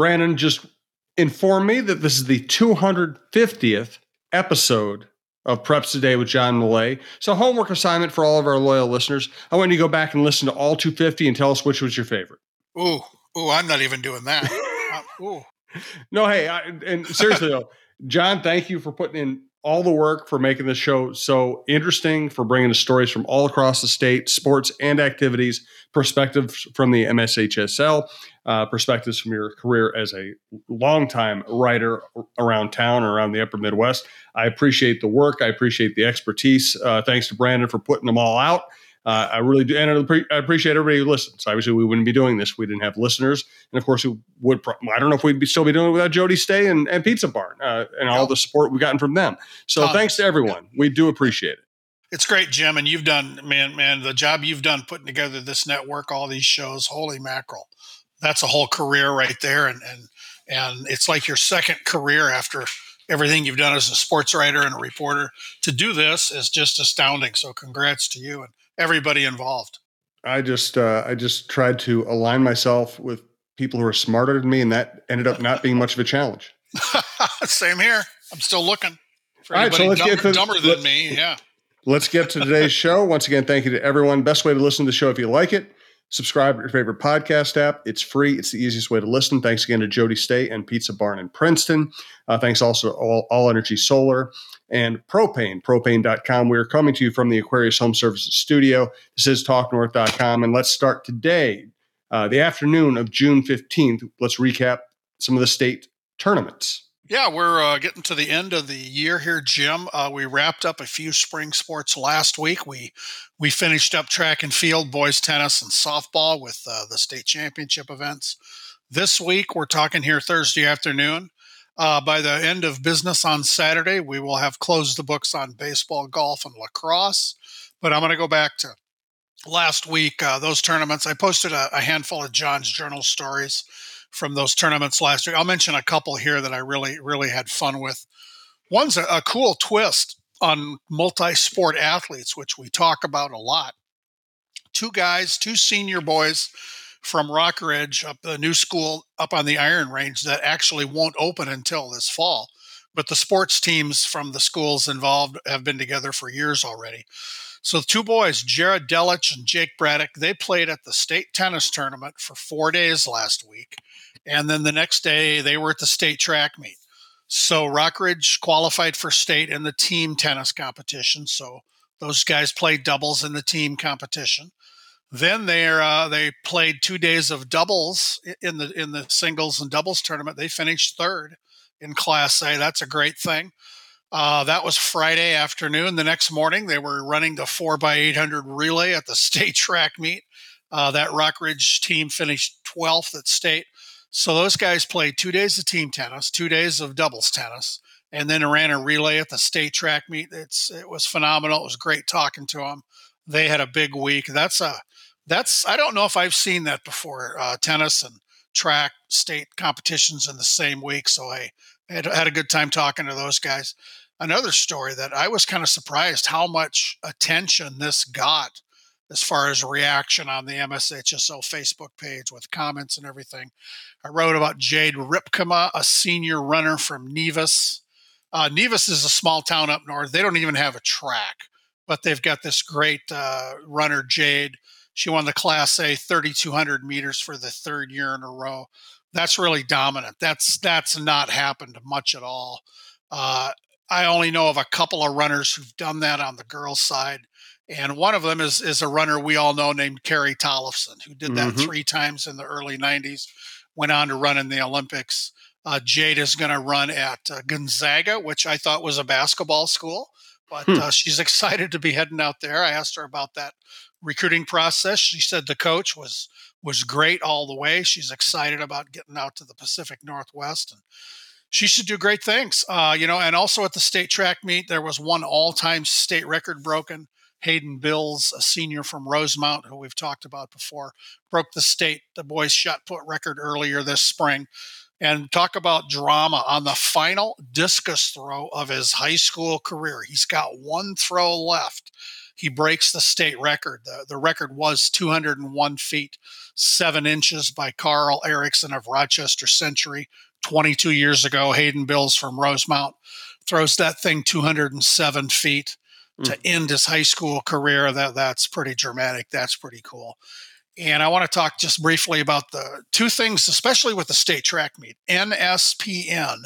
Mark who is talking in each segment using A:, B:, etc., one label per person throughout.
A: Brandon just informed me that this is the 250th episode of Preps Today with John Millea. So, homework assignment for all of our loyal listeners. I want you to go back and listen to all 250 and tell us which was your favorite.
B: Ooh, ooh, I'm not even doing that. uh,
A: ooh. No, hey, I, and seriously though, John, thank you for putting in all the work for making this show so interesting, for bringing the stories from all across the state, sports and activities, perspectives from the MSHSL, uh, perspectives from your career as a longtime writer around town or around the upper Midwest. I appreciate the work. I appreciate the expertise. Uh, thanks to Brandon for putting them all out. Uh, I really do, and I appreciate everybody who listens. Obviously, we wouldn't be doing this if we didn't have listeners, and of course, we would. I don't know if we'd be still be doing it without Jody Stay and, and Pizza Barn uh, and all the support we've gotten from them. So, thanks to everyone. We do appreciate it.
B: It's great, Jim, and you've done, man, man, the job you've done putting together this network, all these shows. Holy mackerel, that's a whole career right there, and and and it's like your second career after everything you've done as a sports writer and a reporter. To do this is just astounding. So, congrats to you and everybody involved.
A: I just uh, I just tried to align myself with people who are smarter than me, and that ended up not being much of a challenge.
B: Same here. I'm still looking for All right, so let's dumber, get to, dumber than me. Yeah.
A: Let's get to today's show. Once again, thank you to everyone. Best way to listen to the show if you like it. Subscribe to your favorite podcast app. It's free. It's the easiest way to listen. Thanks again to Jody Stay and Pizza Barn in Princeton. Uh, thanks also to All, All Energy Solar and Propane, propane.com. We are coming to you from the Aquarius Home Services studio. This is talknorth.com. And let's start today, uh, the afternoon of June 15th. Let's recap some of the state tournaments.
B: Yeah, we're uh, getting to the end of the year here, Jim. Uh, we wrapped up a few spring sports last week. We we finished up track and field, boys tennis, and softball with uh, the state championship events. This week, we're talking here Thursday afternoon. Uh, by the end of business on Saturday, we will have closed the books on baseball, golf, and lacrosse. But I'm going to go back to last week. Uh, those tournaments, I posted a, a handful of John's journal stories from those tournaments last year. I'll mention a couple here that I really, really had fun with. One's a, a cool twist on multi sport athletes, which we talk about a lot. Two guys, two senior boys from Rockridge, up the new school up on the Iron Range, that actually won't open until this fall. But the sports teams from the schools involved have been together for years already. So the two boys, Jared Delich and Jake Braddock, they played at the state tennis tournament for four days last week. And then the next day, they were at the state track meet. So Rockridge qualified for state in the team tennis competition. So those guys played doubles in the team competition. Then they uh, they played two days of doubles in the in the singles and doubles tournament. They finished third in Class A. That's a great thing. Uh, that was Friday afternoon. The next morning, they were running the four by eight hundred relay at the state track meet. Uh, that Rockridge team finished 12th at state. So those guys played two days of team tennis, two days of doubles tennis, and then ran a relay at the state track meet. It's it was phenomenal. It was great talking to them. They had a big week. That's a that's I don't know if I've seen that before. Uh, tennis and track state competitions in the same week. So I had, had a good time talking to those guys. Another story that I was kind of surprised how much attention this got as far as reaction on the MSHSL Facebook page with comments and everything. I wrote about Jade Rypkema, a senior runner from Nevis. Uh, Nevis is a small town up north. They don't even have a track, but they've got this great uh, runner, Jade. She won the Class A 3,200 meters for the third year in a row. That's really dominant. That's that's not happened much at all. Uh, I only know of a couple of runners who've done that on the girls' side and one of them is is a runner we all know named Carrie Tollefson, who did that mm-hmm. three times in the early '90s. Went on to run in the Olympics. Uh, Jade is going to run at uh, Gonzaga, which I thought was a basketball school, but hmm. uh, she's excited to be heading out there. I asked her about that recruiting process. She said the coach was was great all the way. She's excited about getting out to the Pacific Northwest and she should do great things. Uh, you know, and also at the state track meet, there was one all-time state record broken. Hayden Bills, a senior from Rosemount, who we've talked about before, broke the state, the boys shot put record earlier this spring. And talk about drama on the final discus throw of his high school career. He's got one throw left. He breaks the state record. The, the record was 201 feet, seven inches by Carl Erickson of Rochester Century 22 years ago. Hayden Bills from Rosemount throws that thing 207 feet to mm. end his high school career. That that's pretty dramatic. That's pretty cool. And I want to talk just briefly about the two things, especially with the state track meet. NSPN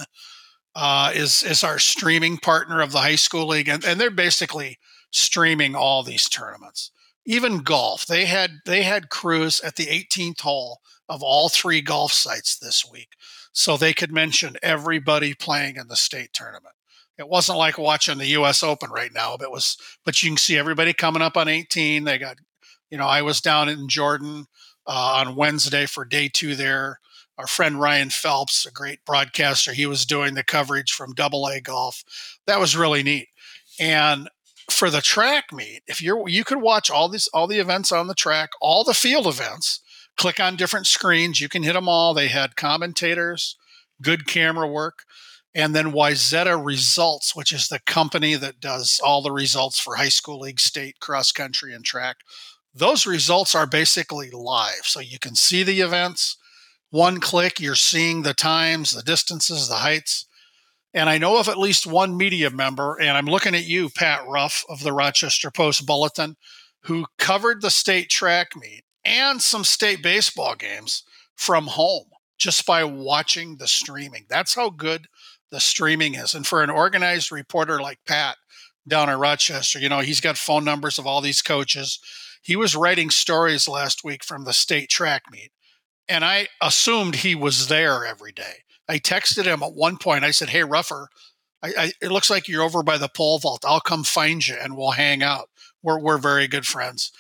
B: uh, is is our streaming partner of the high school league, and, and they're basically streaming all these tournaments. Even golf, they had they had crews at the 18th hole of all three golf sites this week, so they could mention everybody playing in the state tournament. It wasn't like watching the U.S. Open right now, but it was. But you can see everybody coming up on 18. They got, you know, I was down in Jordan uh, on Wednesday for day two there. Our friend Ryan Phelps, a great broadcaster, he was doing the coverage from Double A Golf. That was really neat. And for the track meet, if you're you could watch all these all the events on the track, all the field events, click on different screens, you can hit them all. They had commentators, good camera work, and then Wayzata Results, which is the company that does all the results for high school league, state, cross country, and track. Those results are basically live. So you can see the events. One click, you're seeing the times, the distances, the heights. And I know of at least one media member, and I'm looking at you, Pat Ruff of the Rochester Post Bulletin, who covered the state track meet and some state baseball games from home just by watching the streaming. That's how good the streaming is. And for an organized reporter like Pat down in Rochester, you know, he's got phone numbers of all these coaches. He was writing stories last week from the state track meet. And I assumed he was there every day. I texted him at one point. I said, "Hey, Ruffer, I, I, it looks like you're over by the pole vault. I'll come find you and we'll hang out. We're we're very good friends."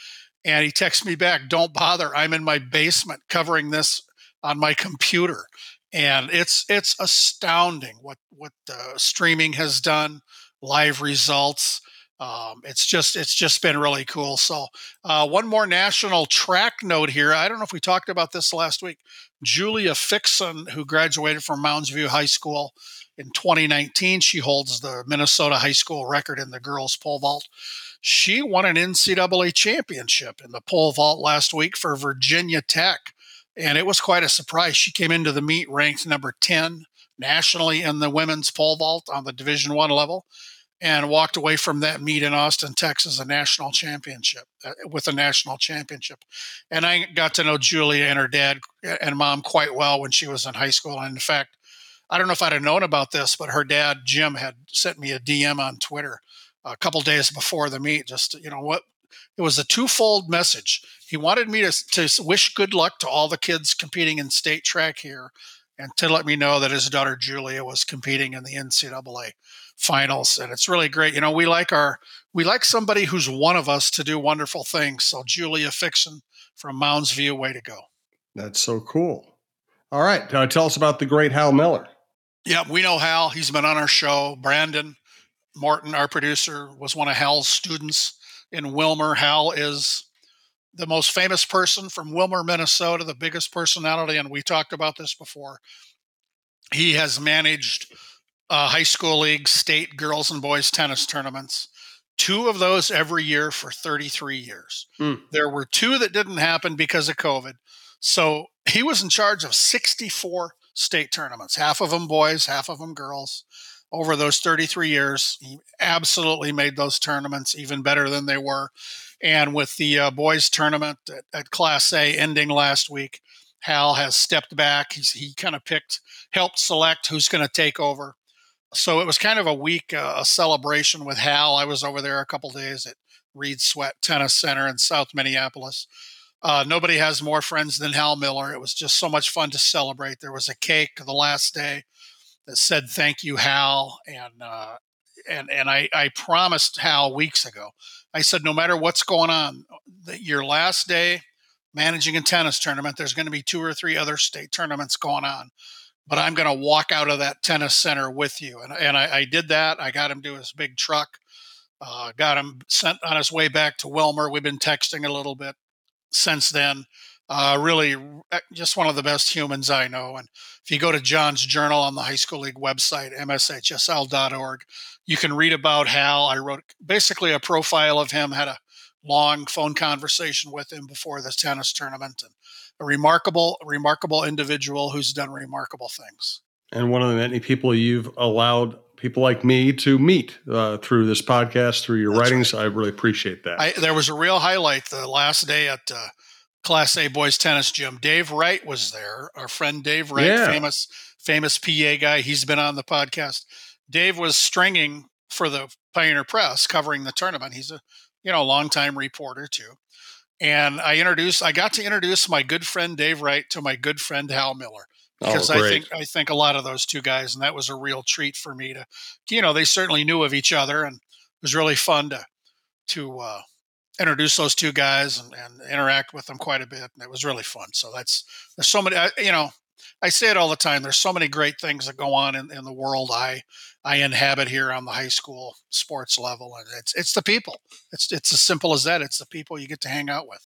B: And he texts me back, "Don't bother. I'm in my basement covering this on my computer." And it's it's astounding what what the streaming has done, live results. Um, it's just it's just been really cool. So uh, one more national track note here. I don't know if we talked about this last week. Julia Fixsen, who graduated from Mounds View High School in 2019, she holds the Minnesota high school record in the girls pole vault. She won an NCAA championship in the pole vault last week for Virginia Tech, and it was quite a surprise. She came into the meet ranked number 10 nationally in the women's pole vault on the Division One level and walked away from that meet in Austin, Texas, a national championship uh, with a national championship. And I got to know Julia and her dad and mom quite well when she was in high school. And in fact, I don't know if I'd have known about this, but her dad Jim had sent me a DM on Twitter a couple days before the meet. Just you know what, it was a twofold message. He wanted me to to wish good luck to all the kids competing in state track here, and to let me know that his daughter Julia was competing in the NCAA finals and it's really great. You know we like our we like somebody who's one of us to do wonderful things. So julia fixsen from mounds view way to go.
A: That's so cool. All right now tell us about the great hal miller.
B: Yeah we know hal. He's been on our show. Brandon morton our producer was one of hal's students in willmar. Hal is the most famous person from willmar minnesota the biggest personality and we talked about this before. He has managed uh, high school league, state girls and boys tennis tournaments. Two of those every year for 33 years. Mm. There were two that didn't happen because of COVID. So he was in charge of 64 state tournaments, half of them boys, half of them girls. Over those 33 years, he absolutely made those tournaments even better than they were. And with the uh, boys tournament at, at Class A ending last week, Hal has stepped back. He's, he kind of picked, helped select who's going to take over so it was kind of a week, uh, a celebration with Hal. I was over there a couple days at Reed Sweatt Tennis Center in South Minneapolis. Uh, nobody has more friends than Hal Miller. It was just so much fun to celebrate. There was a cake the last day that said "Thank you, Hal," and uh, and and I, I promised Hal weeks ago. I said, no matter what's going on, your last day managing a tennis tournament, there's going to be two or three other state tournaments going on but I'm going to walk out of that tennis center with you. And, and I, I did that. I got him to his big truck, uh, got him sent on his way back to Willmar. We've been texting a little bit since then. Uh, really, eh, just one of the best humans I know. And if you go to John's Journal on the High School League website, mshsl.org, you can read about Hal. I wrote basically a profile of him, had a long phone conversation with him before this tennis tournament, and a remarkable, remarkable individual who's done remarkable things.
A: And one of the many people you've allowed people like me to meet uh, through this podcast, through your That's writings. Right. I really appreciate that.
B: I, there was a real highlight the last day at uh, Class A boys tennis gym. Dave Wright was there. Our friend Dave Wright, yeah. famous famous PA guy. He's been on the podcast. Dave was stringing for the Pioneer Press, covering the tournament. He's a you know longtime reporter too. And I introduced, I got to introduce my good friend Dave Wright to my good friend Hal Miller oh, because oh, I think I think a lot of those two guys, and that was a real treat for me to, you know, they certainly knew of each other, and it was really fun to to uh, introduce those two guys and, and interact with them quite a bit. And it was really fun. So that's, there's so many, you know, I say it all the time. There's so many great things that go on in, in the world I I inhabit here on the high school sports level, and it's it's the people. It's it's as simple as that. It's the people you get to hang out with.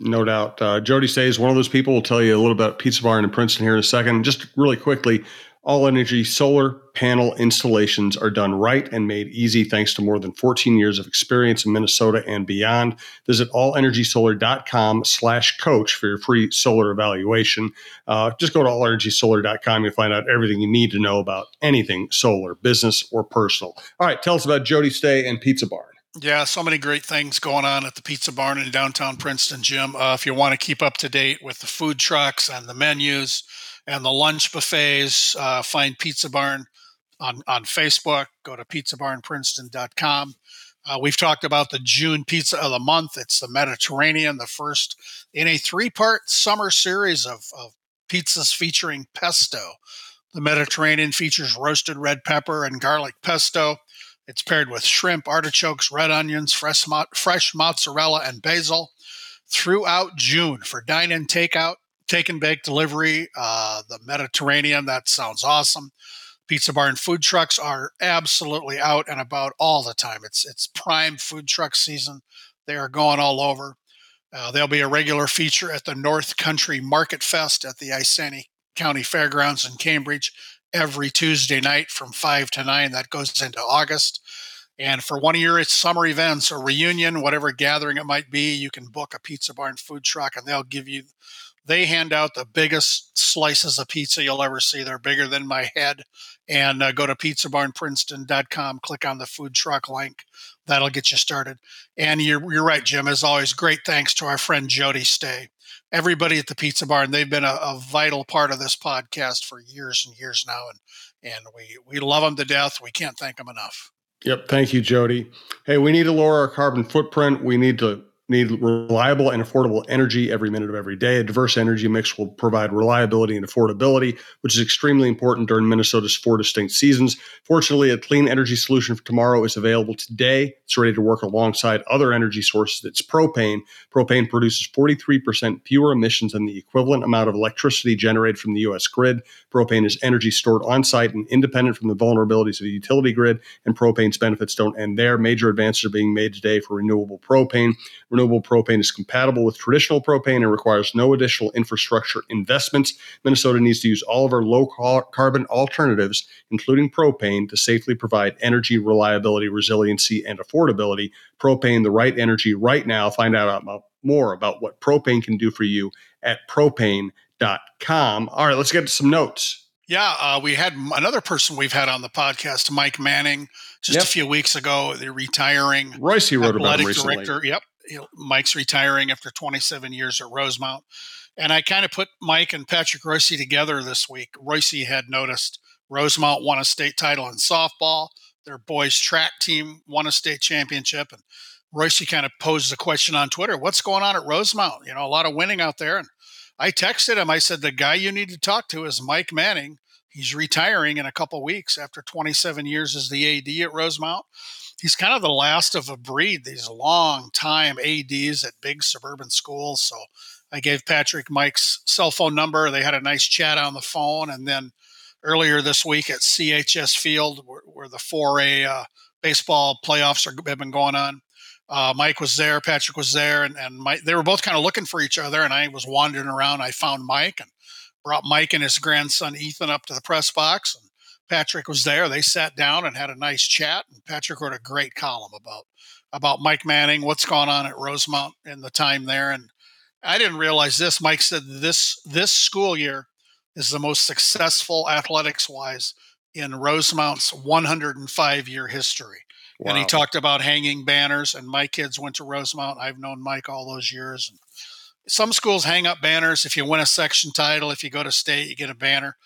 A: No doubt. Uh, Jody Stay one of those people. We'll tell you a little about Pizza Barn in Princeton here in a second. Just really quickly, all energy solar panel installations are done right and made easy thanks to more than 14 years of experience in Minnesota and beyond. Visit allenergysolar.com slash coach for your free solar evaluation. Uh, just go to allenergysolar.com. You'll find out everything you need to know about anything solar, business or personal. All right, tell us about Jody Stay and Pizza Barn.
B: Yeah, so many great things going on at the Pizza Barn in downtown Princeton, Jim. Uh, if you want to keep up to date with the food trucks and the menus, and the lunch buffets. Uh, find Pizza Barn on, on Facebook. Go to pizzabarnprinceton.com. Uh, we've talked about the June pizza of the month. It's the Mediterranean, the first in a three part summer series of, of pizzas featuring pesto. The Mediterranean features roasted red pepper and garlic pesto. It's paired with shrimp, artichokes, red onions, fresh, mo- fresh mozzarella, and basil throughout June for dine in takeout take and bake delivery, uh, the Mediterranean. That sounds awesome. Pizza Barn food trucks are absolutely out and about all the time. It's it's prime food truck season. They are going all over. Uh, there'll be a regular feature at the North Country Market Fest at the Isanti County Fairgrounds in Cambridge every Tuesday night from 5 to 9. That goes into August. And for one of your summer events or reunion, whatever gathering it might be, you can book a Pizza Barn food truck and they'll give you they hand out the biggest slices of pizza you'll ever see. They're bigger than my head. And uh, go to pizzabarnprinceton.com, click on the food truck link. That'll get you started. And you're, you're right, Jim. As always, great thanks to our friend Jody Stay. Everybody at the Pizza Barn, they've been a, a vital part of this podcast for years and years now. And, and we, we love them to death. We can't thank them enough.
A: Yep. Thank you, Jody. Hey, we need to lower our carbon footprint. We need to need reliable and affordable energy every minute of every day. A diverse energy mix will provide reliability and affordability, which is extremely important during Minnesota's four distinct seasons. Fortunately, a clean energy solution for tomorrow is available today. It's ready to work alongside other energy sources. It's propane. Propane produces 43% fewer emissions than the equivalent amount of electricity generated from the U.S. grid. Propane is energy stored on site and independent from the vulnerabilities of the utility grid, and propane's benefits don't end there. Major advances are being made today for renewable propane. Propane is compatible with traditional propane and requires no additional infrastructure investments. Minnesota needs to use all of our low carbon alternatives, including propane, to safely provide energy reliability, resiliency, and affordability. Propane, the right energy right now. Find out more about what propane can do for you at propane.com. All right, let's get to some notes.
B: Yeah, uh, we had another person we've had on the podcast, Mike Manning, just yep. a few weeks ago. They're retiring.
A: Reusse, he wrote about him recently. Director.
B: Yep, you know, Mike's retiring after 27 years at Rosemount. And I kind of put Mike and Patrick Reusse together this week. Reusse had noticed Rosemount won a state title in softball. Their boys track team won a state championship. And Reusse kind of posed a question on Twitter What's going on at Rosemount? You know, a lot of winning out there. And I texted him. I said, The guy you need to talk to is Mike Manning. He's retiring in a couple weeks after 27 years as the AD at Rosemount he's kind of the last of a breed, these long time ADs at big suburban schools. So I gave Patrick Mike's cell phone number. They had a nice chat on the phone. And then earlier this week at CHS Field, where, where the 4A uh, baseball playoffs are, have been going on, uh, Mike was there, Patrick was there, and, and Mike, they were both kind of looking for each other. And I was wandering around. I found Mike and brought Mike and his grandson Ethan up to the press box. And Patrick was there. They sat down and had a nice chat. And Patrick wrote a great column about about Mike Manning, what's going on at Rosemount in the time there. And I didn't realize this. Mike said this this school year is the most successful athletics wise in Rosemount's 105 year history. Wow. And he talked about hanging banners. And my kids went to Rosemount. I've known Mike all those years. And some schools hang up banners. If you win a section title, if you go to state, you get a banner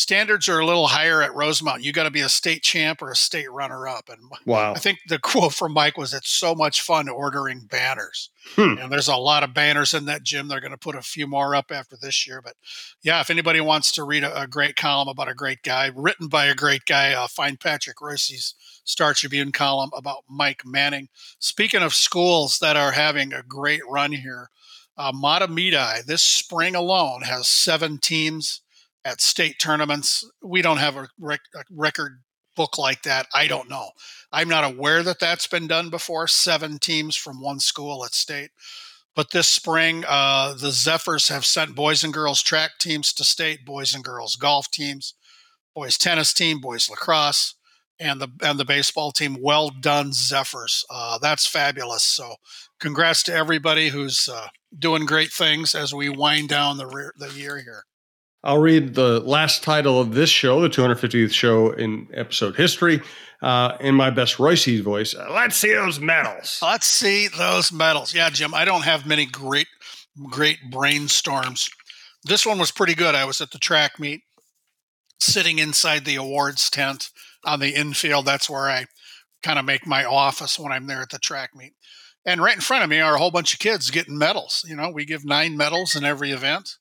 B: standards are a little higher at Rosemount. You got to be a state champ or a state runner up. And wow. I think the quote from Mike was, "It's so much fun ordering banners." Hmm. And there's a lot of banners in that gym. They're going to put a few more up after this year. But yeah, if anybody wants to read a, a great column about a great guy, written by a great guy, uh, find Patrick Reusse's Star Tribune column about Mike Manning. Speaking of schools that are having a great run here. Uh, Mahtomedi this spring alone has seven teams at state tournaments. We don't have a, rec- a, record book like that. I don't know. I'm not aware that that's been done before. Seven teams from one school at state. But this spring, uh, the Zephyrs have sent boys and girls track teams to state, boys and girls golf teams, boys tennis team, boys lacrosse, and the and the baseball team. Well done, Zephyrs. Uh, that's fabulous. So, congrats to everybody who's uh, doing great things as we wind down the re- the year here.
A: I'll read the last title of this show, the 250th show in episode history, uh, in my best Reusse's voice. Let's see those medals.
B: Let's see those medals. Yeah, Jim, I don't have many great, great brainstorms. This one was pretty good. I was at the track meet, sitting inside the awards tent on the infield. That's where I kind of make my office when I'm there at the track meet. And right in front of me are a whole bunch of kids getting medals. You know, we give nine medals in every event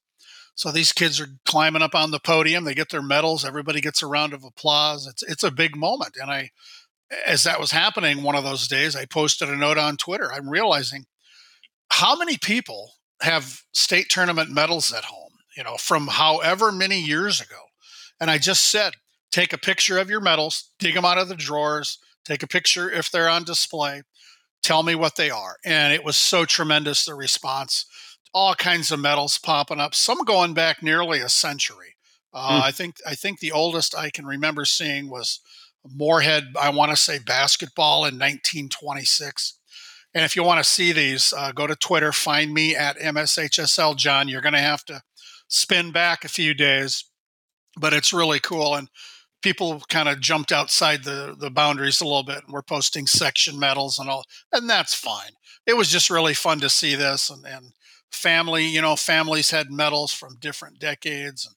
B: so these kids are climbing up on the podium. They get their medals. Everybody gets a round of applause. It's it's a big moment. And I, as that was happening one of those days, I posted a note on Twitter. I'm realizing how many people have state tournament medals at home. You know, from however many years ago. And I just said, take a picture of your medals, dig them out of the drawers, take a picture if they're on display, tell me what they are. And it was so tremendous the response all kinds of medals popping up, some going back nearly a century. Uh, mm. I think I think the oldest I can remember seeing was Moorhead. I want to say basketball in 1926. And if you want to see these, uh, go to Twitter, find me at MSHSL John. You're going to have to spin back a few days, but it's really cool. And people kind of jumped outside the, the boundaries a little bit and we're posting section medals and all, and that's fine. It was just really fun to see this and, and family, you know, families had medals from different decades. And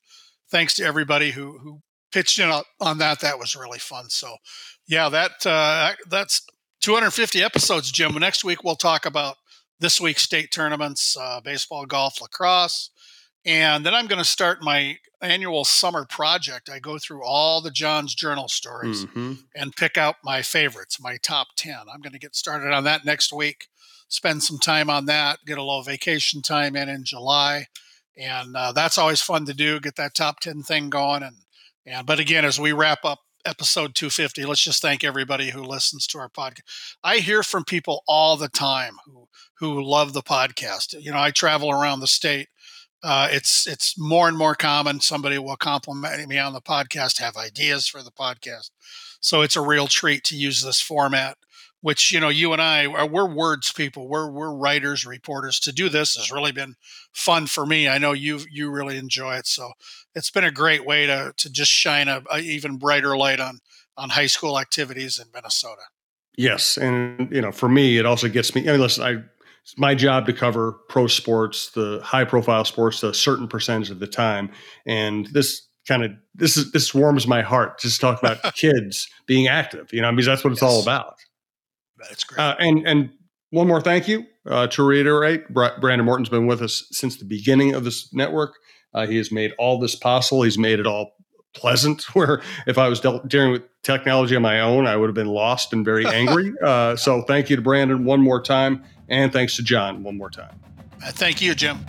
B: thanks to everybody who, who pitched in on that. That was really fun. So, yeah, that uh, that's 250 episodes, Jim. Next week we'll talk about this week's state tournaments, uh, baseball, golf, lacrosse, and then I'm going to start my annual summer project. I go through all the John's Journal stories mm-hmm. and pick out my favorites, my top 10. I'm going to get started on that next week spend some time on that, get a little vacation time in in July. And uh, that's always fun to do, get that top 10 thing going. And, and, but again, as we wrap up episode 250, let's just thank everybody who listens to our podcast. I hear from people all the time who, who love the podcast. You know, I travel around the state. Uh, it's it's more and more common. Somebody will compliment me on the podcast, have ideas for the podcast. So it's a real treat to use this format which you know you and I are we're words people. We're we're writers, reporters. To do this has really been fun for me. I know you you really enjoy it, so it's been a great way to to just shine a, a even brighter light on on high school activities in Minnesota.
A: Yes, and you know, for me, it also gets me. I mean, listen, I it's my job to cover pro sports, the high profile sports, a certain percentage of the time, and this kind of this is this warms my heart. Just talk about kids being active, you know, because that's what it's yes. all about.
B: That's great. Uh,
A: and and one more thank you uh, to reiterate. Brandon Morton's been with us since the beginning of this network. Uh, he has made all this possible. He's made it all pleasant. Where if I was dealing with technology on my own, I would have been lost and very angry. Uh, so thank you to Brandon one more time, and thanks to John one more time.
B: Thank you, Jim.